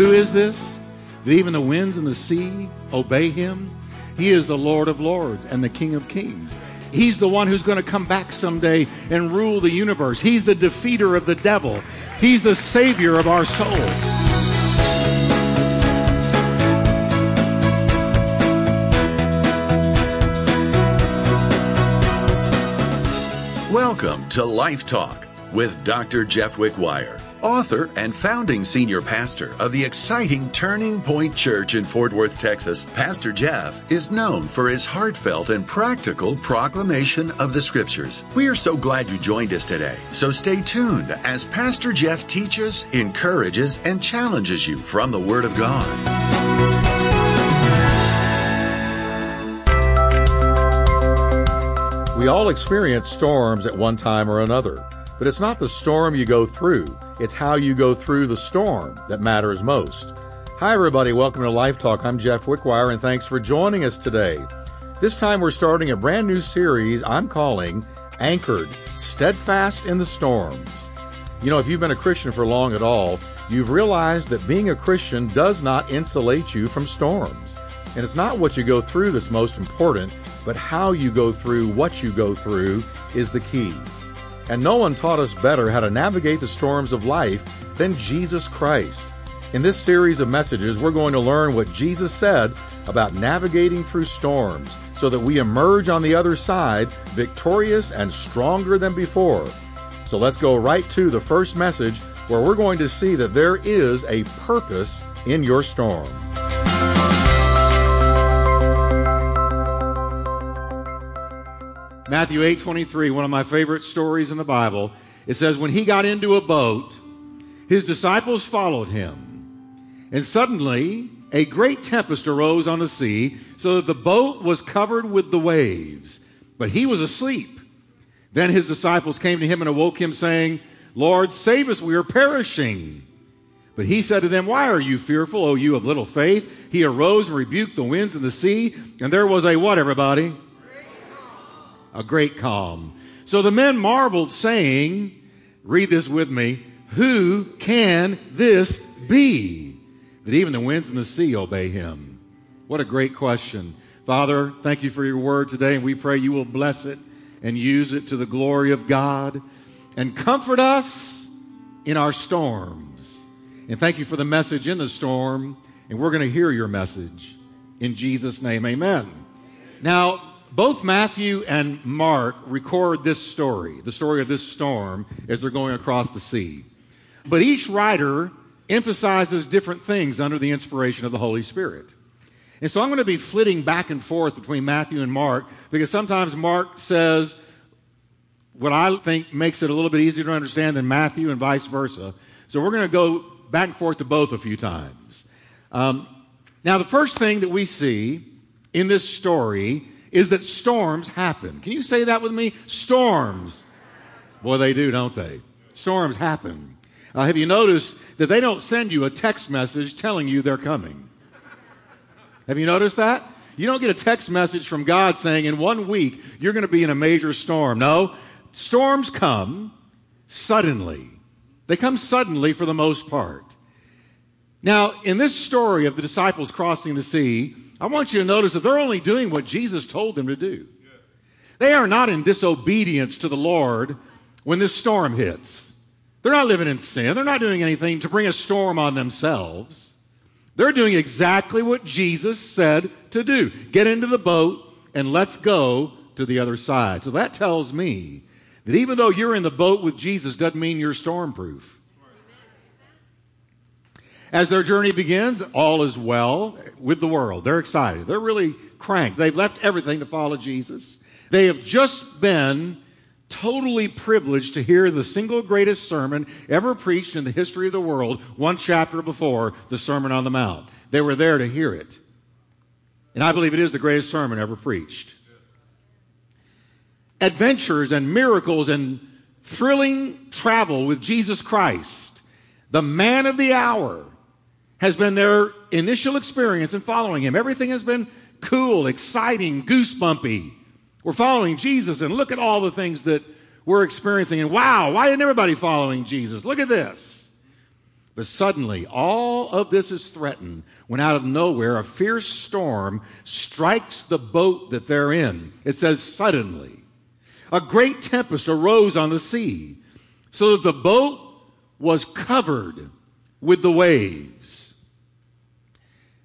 Who is this? That even the winds and the sea obey him? He is the Lord of lords and the King of kings. He's the one who's going to come back someday and rule the universe. He's the defeater of the devil. He's the savior of our soul. Welcome to Life Talk with Dr. Jeff Wickwire, author and founding senior pastor of the exciting Turning Point Church in Fort Worth, Texas. Pastor Jeff is known for his heartfelt and practical proclamation of the scriptures. We are so glad you joined us today. So stay tuned as Pastor Jeff teaches, encourages, and challenges you from the Word of God. We all experience storms at one time or another, but it's not the storm you go through, it's how you go through the storm that matters most. Hi, everybody. Welcome to Life Talk. I'm Jeff Wickwire, and thanks for joining us today. This time we're starting a brand new series I'm calling Anchored Steadfast in the Storms. You know, if you've been a Christian for long at all, you've realized that being a Christian does not insulate you from storms. And it's not what you go through that's most important, but how you go through what you go through is the key. And no one taught us better how to navigate the storms of life than Jesus Christ. In this series of messages, we're going to learn what Jesus said about navigating through storms so that we emerge on the other side victorious and stronger than before. So let's go right to the first message where we're going to see that there is a purpose in your storm. Matthew 8 23, one of my favorite stories in the Bible. It says, When he got into a boat, his disciples followed him. And suddenly, a great tempest arose on the sea, so that the boat was covered with the waves. But he was asleep. Then his disciples came to him and awoke him, saying, Lord, save us, we are perishing. But he said to them, Why are you fearful, O you of little faith? He arose and rebuked the winds and the sea, and there was a what, everybody? A great calm. So the men marveled, saying, Read this with me, Who can this be? That even the winds and the sea obey him. What a great question. Father, thank you for your word today, and we pray you will bless it and use it to the glory of God and comfort us in our storms. And thank you for the message in the storm, and we're going to hear your message. In Jesus' name, amen. Now, both Matthew and Mark record this story, the story of this storm, as they're going across the sea. But each writer emphasizes different things under the inspiration of the Holy Spirit. And so I'm going to be flitting back and forth between Matthew and Mark because sometimes Mark says what I think makes it a little bit easier to understand than Matthew and vice versa. So we're going to go back and forth to both a few times. Um, now, the first thing that we see in this story is that storms happen. Can you say that with me? Storms. Boy, they do, don't they? Storms happen. Uh, have you noticed that they don't send you a text message telling you they're coming? Have you noticed that? You don't get a text message from God saying in one week you're going to be in a major storm. No, storms come suddenly. They come suddenly for the most part. Now, in this story of the disciples crossing the sea, I want you to notice that they're only doing what Jesus told them to do. They are not in disobedience to the Lord when this storm hits. They're not living in sin. They're not doing anything to bring a storm on themselves. They're doing exactly what Jesus said to do. Get into the boat and let's go to the other side. So that tells me that even though you're in the boat with Jesus doesn't mean you're stormproof. As their journey begins, all is well with the world. They're excited. They're really cranked. They've left everything to follow Jesus. They have just been totally privileged to hear the single greatest sermon ever preached in the history of the world, one chapter before the Sermon on the Mount. They were there to hear it. And I believe it is the greatest sermon ever preached. Adventures and miracles and thrilling travel with Jesus Christ, the man of the hour, has been their initial experience in following him. Everything has been cool, exciting, goosebumpy. We're following Jesus, and look at all the things that we're experiencing. And wow, why isn't everybody following Jesus? Look at this. But suddenly, all of this is threatened when out of nowhere a fierce storm strikes the boat that they're in. It says, suddenly. A great tempest arose on the sea, so that the boat was covered with the waves.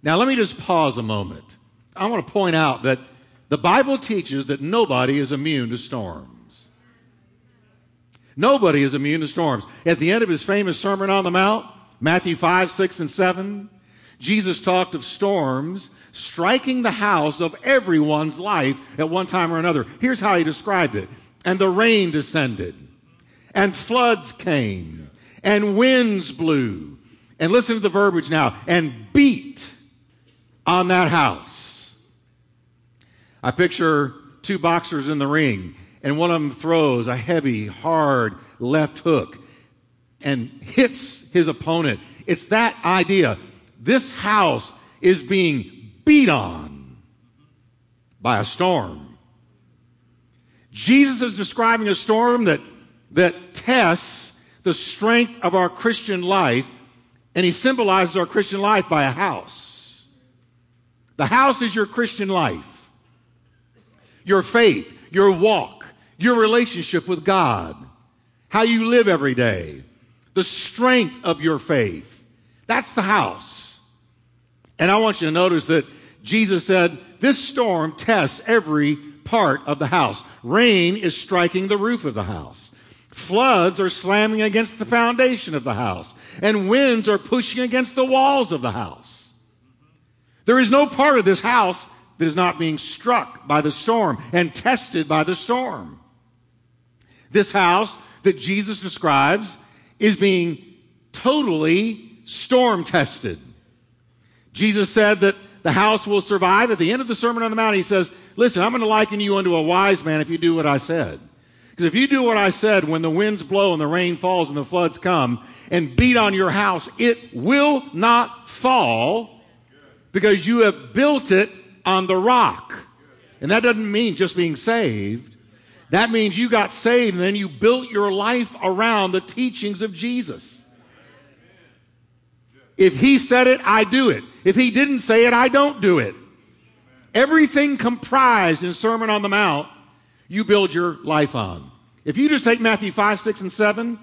Now, let me just pause a moment. I want to point out that the Bible teaches that nobody is immune to storms. Nobody is immune to storms. At the end of his famous Sermon on the Mount, Matthew 5, 6, and 7, Jesus talked of storms striking the house of everyone's life at one time or another. Here's how he described it. And the rain descended, and floods came, and winds blew. And listen to the verbiage now, and beat on that house. I picture two boxers in the ring, and one of them throws a heavy, hard left hook and hits his opponent. It's that idea. This house is being beat on by a storm. Jesus is describing a storm that, that tests the strength of our Christian life, and he symbolizes our Christian life by a house. The house is your Christian life, your faith, your walk, your relationship with God, how you live every day, the strength of your faith. That's the house. And I want you to notice that Jesus said, this storm tests every part of the house. Rain is striking the roof of the house. Floods are slamming against the foundation of the house. And winds are pushing against the walls of the house. There is no part of this house that is not being struck by the storm and tested by the storm. This house that Jesus describes is being totally storm tested. Jesus said that the house will survive. At the end of the Sermon on the Mount, he says, Listen, I'm going to liken you unto a wise man if you do what I said. Because if you do what I said, when the winds blow and the rain falls and the floods come and beat on your house, it will not fall because you have built it on the rock. And that doesn't mean just being saved. That means you got saved and then you built your life around the teachings of Jesus. If he said it, I do it. If he didn't say it, I don't do it. Everything comprised in Sermon on the Mount, you build your life on. If you just take Matthew 5, 6, and 7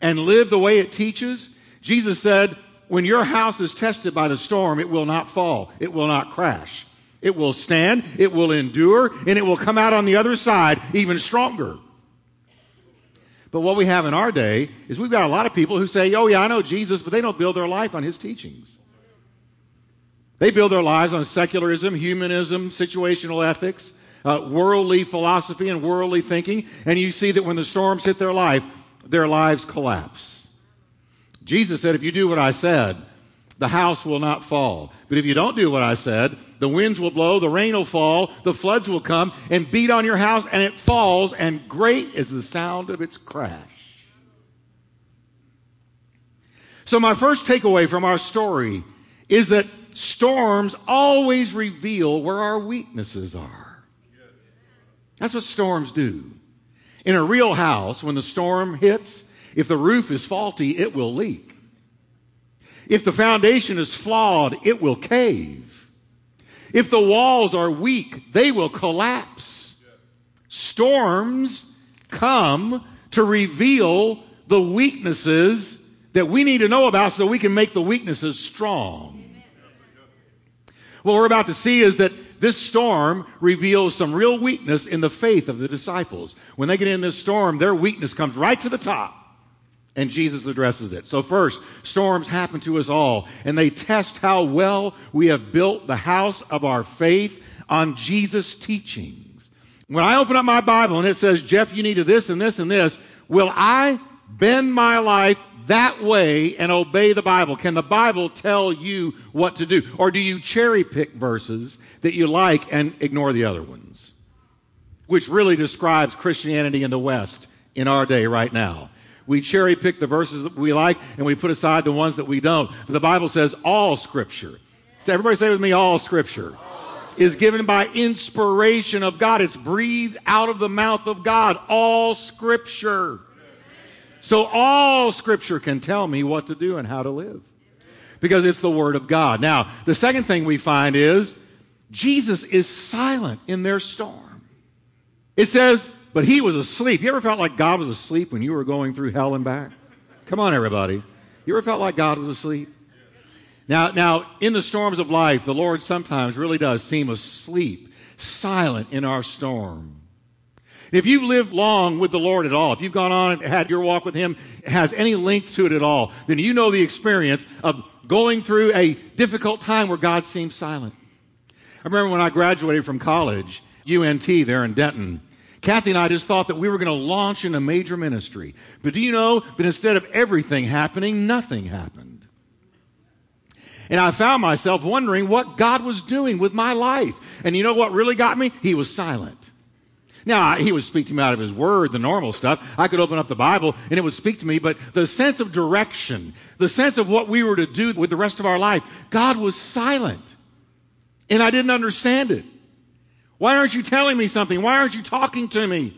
and live the way it teaches, Jesus said, when your house is tested by the storm, it will not fall. It will not crash. It will stand, it will endure, and it will come out on the other side even stronger. But what we have in our day is we've got a lot of people who say, oh, yeah, I know Jesus, but they don't build their life on his teachings. They build their lives on secularism, humanism, situational ethics, uh, worldly philosophy, and worldly thinking. And you see that when the storms hit their life, their lives collapse. Jesus said, if you do what I said, the house will not fall. But if you don't do what I said, the winds will blow, the rain will fall, the floods will come and beat on your house, and it falls, and great is the sound of its crash. So, my first takeaway from our story is that storms always reveal where our weaknesses are. That's what storms do. In a real house, when the storm hits, if the roof is faulty, it will leak. If the foundation is flawed, it will cave. If the walls are weak, they will collapse. Storms come to reveal the weaknesses that we need to know about so we can make the weaknesses strong. What we're about to see is that this storm reveals some real weakness in the faith of the disciples. When they get in this storm, their weakness comes right to the top and Jesus addresses it. So first, storms happen to us all, and they test how well we have built the house of our faith on Jesus' teachings. When I open up my Bible and it says, Jeff, you need to this and this and this, will I bend my life that way and obey the Bible? Can the Bible tell you what to do? Or do you cherry pick verses that you like and ignore the other ones? Which really describes Christianity in the West in our day right now. We cherry pick the verses that we like and we put aside the ones that we don't. But the Bible says all scripture. So everybody say with me, all scripture is given by inspiration of God. It's breathed out of the mouth of God. All scripture. So all scripture can tell me what to do and how to live. Because it's the word of God. Now, the second thing we find is Jesus is silent in their storm. It says, but he was asleep. You ever felt like God was asleep when you were going through hell and back? Come on, everybody. You ever felt like God was asleep? Now, now, in the storms of life, the Lord sometimes really does seem asleep, silent in our storm. If you've lived long with the Lord at all, if you've gone on and had your walk with Him, has any length to it at all, then you know the experience of going through a difficult time where God seems silent. I remember when I graduated from college, UNT there in Denton, Kathy and I just thought that we were going to launch in a major ministry. But do you know that instead of everything happening, nothing happened? And I found myself wondering what God was doing with my life. And you know what really got me? He was silent. Now, he would speak to me out of his word, the normal stuff. I could open up the Bible and it would speak to me, but the sense of direction, the sense of what we were to do with the rest of our life, God was silent. And I didn't understand it. Why aren't you telling me something? Why aren't you talking to me?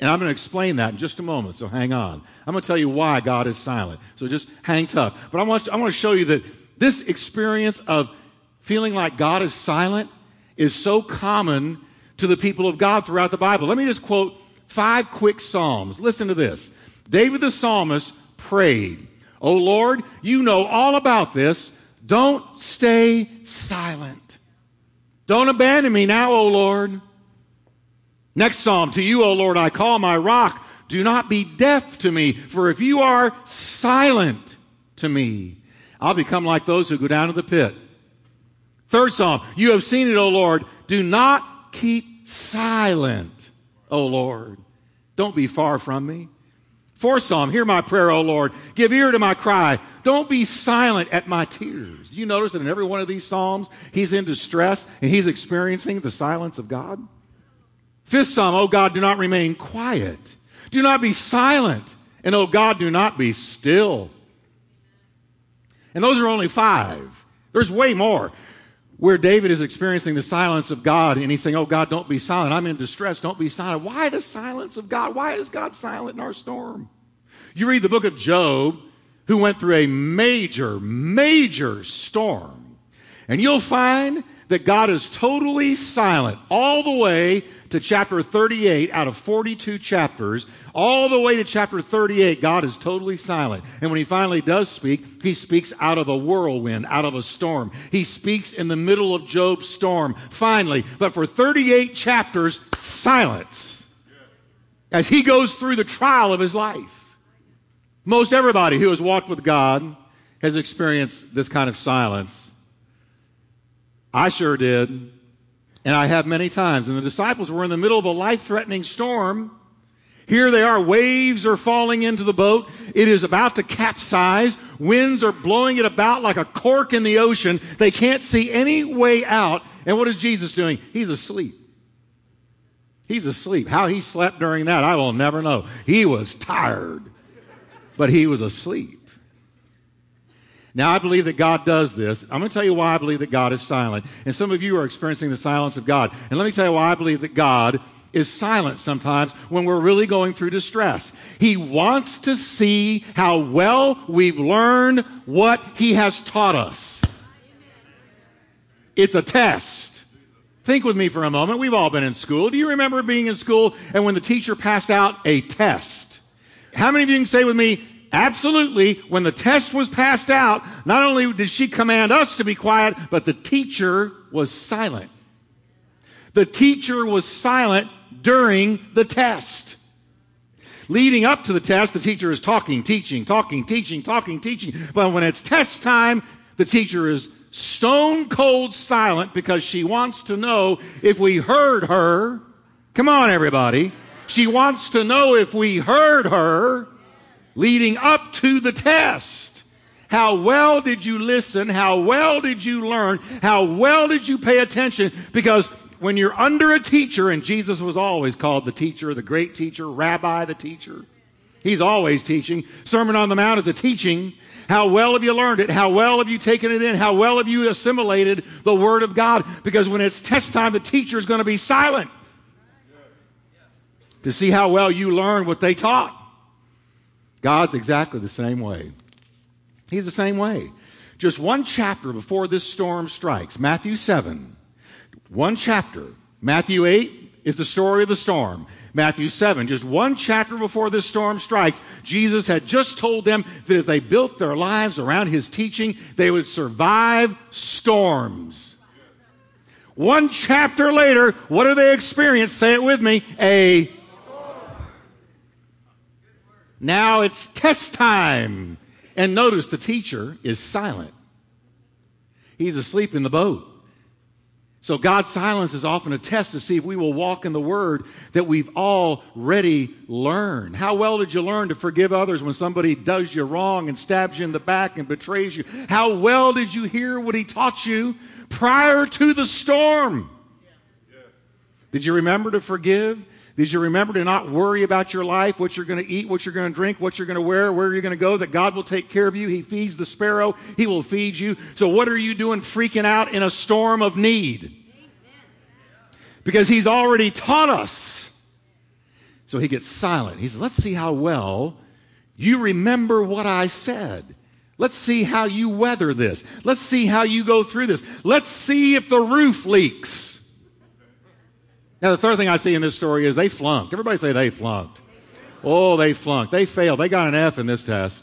And I'm going to explain that in just a moment, so hang on. I'm going to tell you why God is silent. So just hang tough. But I want, I want to show you that this experience of feeling like God is silent is so common to the people of God throughout the Bible. Let me just quote five quick Psalms. Listen to this. David the psalmist prayed, Oh Lord, you know all about this. Don't stay silent. Don't abandon me now, O Lord. Next psalm, to you, O Lord, I call my rock. Do not be deaf to me, for if you are silent to me, I'll become like those who go down to the pit. Third psalm, you have seen it, O Lord. Do not keep silent, O Lord. Don't be far from me. Fourth Psalm, hear my prayer, O Lord. Give ear to my cry. Don't be silent at my tears. Do you notice that in every one of these Psalms, he's in distress and he's experiencing the silence of God? Fifth Psalm, O God, do not remain quiet. Do not be silent. And O God, do not be still. And those are only five. There's way more where David is experiencing the silence of God and he's saying, Oh God, don't be silent. I'm in distress. Don't be silent. Why the silence of God? Why is God silent in our storm? You read the book of Job, who went through a major, major storm, and you'll find that God is totally silent all the way to chapter 38 out of 42 chapters, all the way to chapter 38, God is totally silent. And when he finally does speak, he speaks out of a whirlwind, out of a storm. He speaks in the middle of Job's storm, finally. But for 38 chapters, silence as he goes through the trial of his life. Most everybody who has walked with God has experienced this kind of silence. I sure did. And I have many times. And the disciples were in the middle of a life threatening storm. Here they are. Waves are falling into the boat. It is about to capsize. Winds are blowing it about like a cork in the ocean. They can't see any way out. And what is Jesus doing? He's asleep. He's asleep. How he slept during that, I will never know. He was tired, but he was asleep. Now, I believe that God does this. I'm going to tell you why I believe that God is silent. And some of you are experiencing the silence of God. And let me tell you why I believe that God is silent sometimes when we're really going through distress. He wants to see how well we've learned what He has taught us. It's a test. Think with me for a moment. We've all been in school. Do you remember being in school and when the teacher passed out a test? How many of you can say with me, Absolutely, when the test was passed out, not only did she command us to be quiet, but the teacher was silent. The teacher was silent during the test. Leading up to the test, the teacher is talking, teaching, talking, teaching, talking, teaching. But when it's test time, the teacher is stone cold silent because she wants to know if we heard her. Come on, everybody. She wants to know if we heard her leading up to the test. How well did you listen? How well did you learn? How well did you pay attention? Because when you're under a teacher, and Jesus was always called the teacher, the great teacher, rabbi, the teacher. He's always teaching. Sermon on the Mount is a teaching. How well have you learned it? How well have you taken it in? How well have you assimilated the Word of God? Because when it's test time, the teacher is going to be silent to see how well you learn what they taught. God's exactly the same way. He's the same way. Just one chapter before this storm strikes, Matthew 7, one chapter. Matthew 8 is the story of the storm. Matthew 7, just one chapter before this storm strikes, Jesus had just told them that if they built their lives around his teaching, they would survive storms. One chapter later, what do they experience? Say it with me. A now it's test time. And notice the teacher is silent. He's asleep in the boat. So God's silence is often a test to see if we will walk in the word that we've already learned. How well did you learn to forgive others when somebody does you wrong and stabs you in the back and betrays you? How well did you hear what he taught you prior to the storm? Did you remember to forgive? Did you remember to not worry about your life, what you're going to eat, what you're going to drink, what you're going to wear, where you're going to go, that God will take care of you? He feeds the sparrow. He will feed you. So what are you doing freaking out in a storm of need? Because He's already taught us. So he gets silent. He says, let's see how well you remember what I said. Let's see how you weather this. Let's see how you go through this. Let's see if the roof leaks. Now, the third thing I see in this story is they flunked. Everybody say they flunked. Oh, they flunked. They failed. They got an F in this test.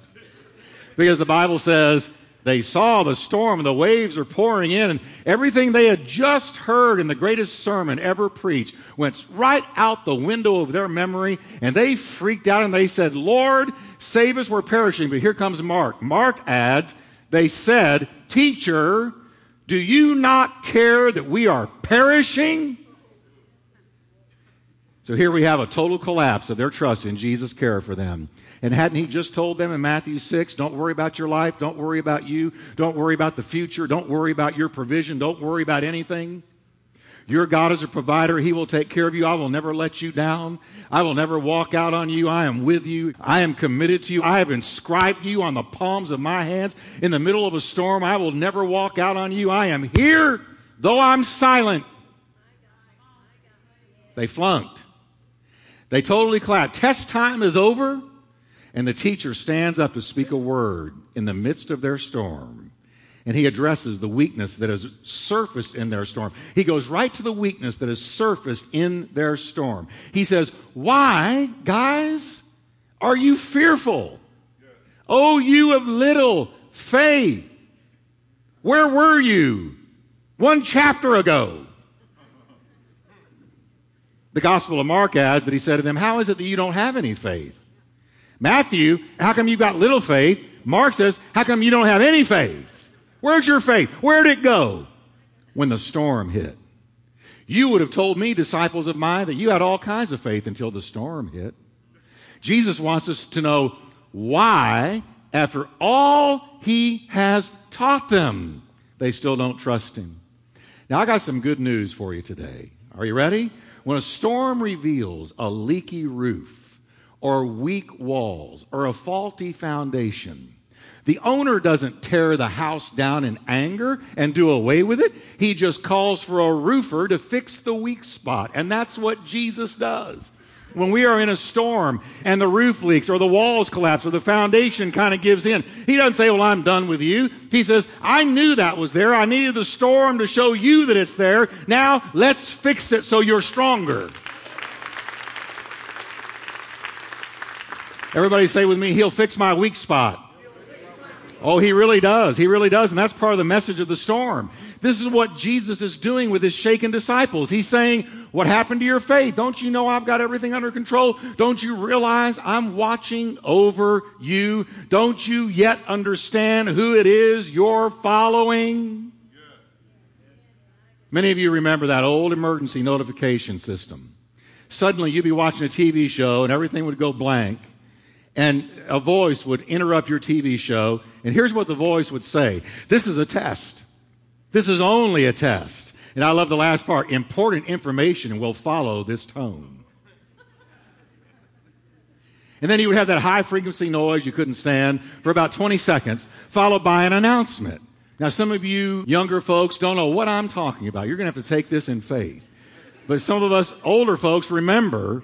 Because the Bible says they saw the storm and the waves are pouring in and everything they had just heard in the greatest sermon ever preached went right out the window of their memory and they freaked out and they said, Lord, save us, we're perishing. But here comes Mark. Mark adds, they said, teacher, do you not care that we are perishing? So here we have a total collapse of their trust in Jesus' care for them. And hadn't he just told them in Matthew 6, don't worry about your life, don't worry about you, don't worry about the future, don't worry about your provision, don't worry about anything? Your God is a provider. He will take care of you. I will never let you down. I will never walk out on you. I am with you. I am committed to you. I have inscribed you on the palms of my hands. In the middle of a storm, I will never walk out on you. I am here, though I'm silent. They flunked. They totally collapse. Test time is over, and the teacher stands up to speak a word in the midst of their storm. And he addresses the weakness that has surfaced in their storm. He goes right to the weakness that has surfaced in their storm. He says, Why, guys, are you fearful? Oh, you of little faith. Where were you one chapter ago? The Gospel of Mark adds that he said to them, How is it that you don't have any faith? Matthew, how come you've got little faith? Mark says, How come you don't have any faith? Where's your faith? Where'd it go when the storm hit? You would have told me, disciples of mine, that you had all kinds of faith until the storm hit. Jesus wants us to know why, after all he has taught them, they still don't trust him. Now, I got some good news for you today. Are you ready? When a storm reveals a leaky roof or weak walls or a faulty foundation, the owner doesn't tear the house down in anger and do away with it. He just calls for a roofer to fix the weak spot. And that's what Jesus does when we are in a storm and the roof leaks or the walls collapse or the foundation kind of gives in, he doesn't say, well, I'm done with you. He says, I knew that was there. I needed the storm to show you that it's there. Now let's fix it so you're stronger. Everybody say with me, he'll fix my weak spot. Oh, he really does. He really does. And that's part of the message of the storm. This is what Jesus is doing with his shaken disciples. He's saying, What happened to your faith? Don't you know I've got everything under control? Don't you realize I'm watching over you? Don't you yet understand who it is you're following? Many of you remember that old emergency notification system. Suddenly you'd be watching a TV show and everything would go blank and a voice would interrupt your TV show. And here's what the voice would say. This is a test. This is only a test. And I love the last part. Important information will follow this tone. And then he would have that high frequency noise you couldn't stand for about 20 seconds, followed by an announcement. Now, some of you younger folks don't know what I'm talking about. You're going to have to take this in faith. But some of us older folks remember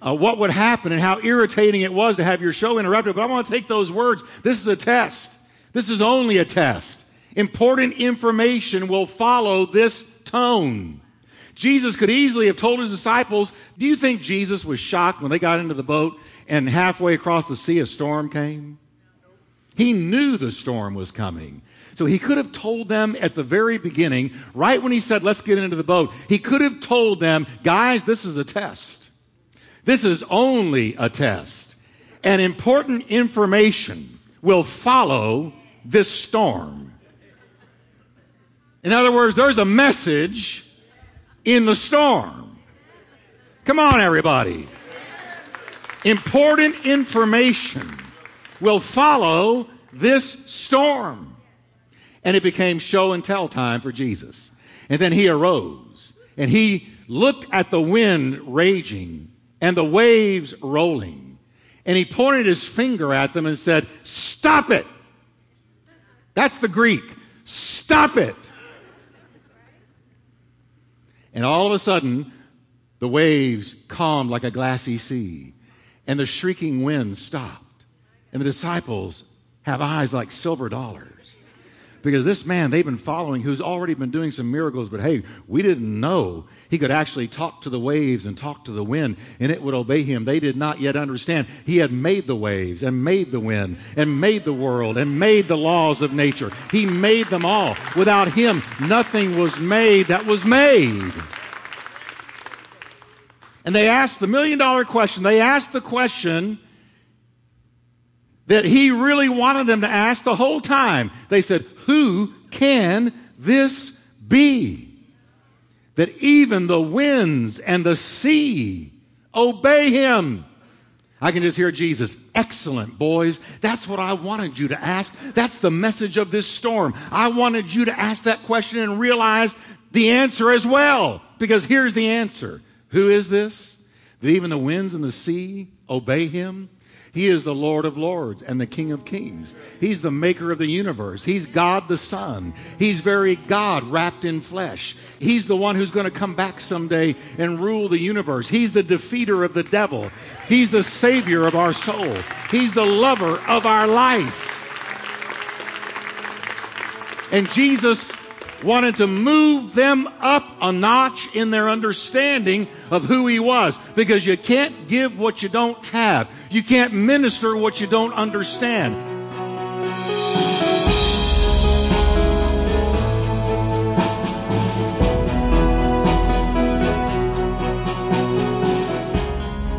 uh, what would happen and how irritating it was to have your show interrupted. But I want to take those words. This is a test. This is only a test. Important information will follow this tone. Jesus could easily have told his disciples, do you think Jesus was shocked when they got into the boat and halfway across the sea a storm came? He knew the storm was coming. So he could have told them at the very beginning, right when he said, let's get into the boat, he could have told them, guys, this is a test. This is only a test. And important information will follow this storm. In other words, there's a message in the storm. Come on, everybody. Important information will follow this storm. And it became show and tell time for Jesus. And then he arose and he looked at the wind raging and the waves rolling. And he pointed his finger at them and said, Stop it. That's the Greek. Stop it. And all of a sudden, the waves calmed like a glassy sea, and the shrieking wind stopped. And the disciples have eyes like silver dollars. Because this man they've been following, who's already been doing some miracles, but hey, we didn't know he could actually talk to the waves and talk to the wind and it would obey him. They did not yet understand. He had made the waves and made the wind and made the world and made the laws of nature. He made them all. Without him, nothing was made that was made. And they asked the million dollar question. They asked the question, that he really wanted them to ask the whole time. They said, Who can this be? That even the winds and the sea obey him. I can just hear Jesus. Excellent, boys. That's what I wanted you to ask. That's the message of this storm. I wanted you to ask that question and realize the answer as well. Because here's the answer. Who is this? That even the winds and the sea obey him? He is the Lord of Lords and the King of Kings. He's the maker of the universe. He's God the Son. He's very God wrapped in flesh. He's the one who's going to come back someday and rule the universe. He's the defeater of the devil. He's the savior of our soul. He's the lover of our life. And Jesus wanted to move them up a notch in their understanding of who he was because you can't give what you don't have. You can't minister what you don't understand.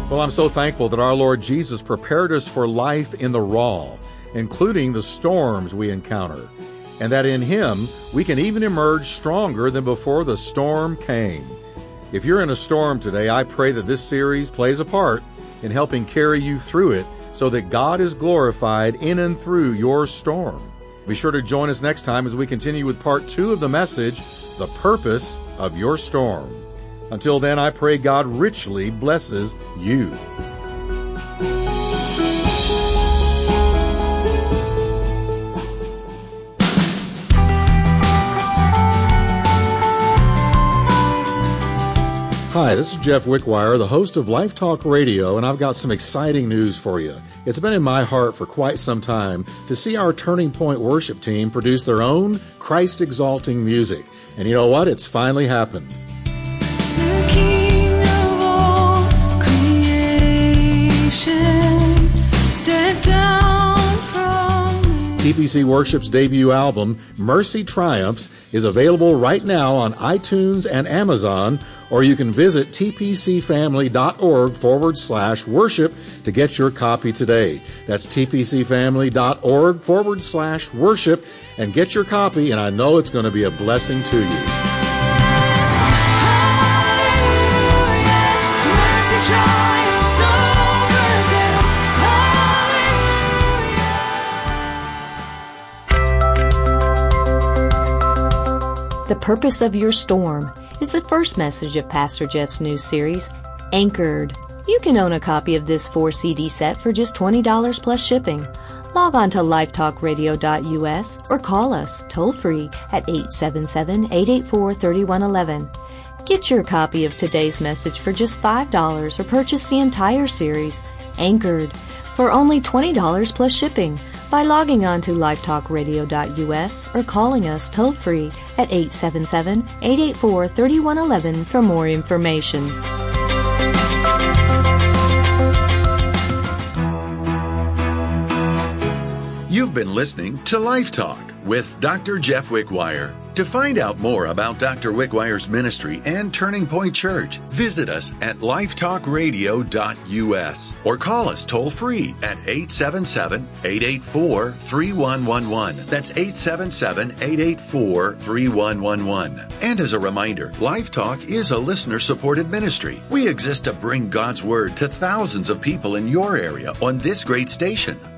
Well, I'm so thankful that our Lord Jesus prepared us for life in the raw, including the storms we encounter and that in Him we can even emerge stronger than before the storm came. If you're in a storm today, I pray that this series plays a part in helping carry you through it so that God is glorified in and through your storm. Be sure to join us next time as we continue with part two of the message, The Purpose of Your Storm. Until then, I pray God richly blesses you. Hi, this is Jeff Wickwire, the host of Life Talk Radio, and I've got some exciting news for you. It's been in my heart for quite some time to see our Turning Point worship team produce their own Christ exalting music. And you know what? It's finally happened. TPC Worship's debut album, Mercy Triumphs, is available right now on iTunes and Amazon, or you can visit tpcfamily.org forward slash worship to get your copy today. That's tpcfamily.org forward slash worship and get your copy, and I know it's going to be a blessing to you. The Purpose of Your Storm is the first message of Pastor Jeff's new series, Anchored. You can own a copy of this 4 CD set for just $20 plus shipping. Log on to lifetalkradio.us or call us toll free at 877 884 3111. Get your copy of today's message for just $5 or purchase the entire series, Anchored, for only $20 plus shipping by logging on to lifetalkradio.us or calling us toll free at 877 884 3111 for more information. You've been listening to Life Talk with Dr. Jeff Wickwire. To find out more about Dr. Wickwire's ministry and Turning Point Church, visit us at lifetalkradio.us or call us toll free at 877-884-3111. That's 877-884-3111. And as a reminder, Life Talk is a listener supported ministry. We exist to bring God's word to thousands of people in your area on this great station.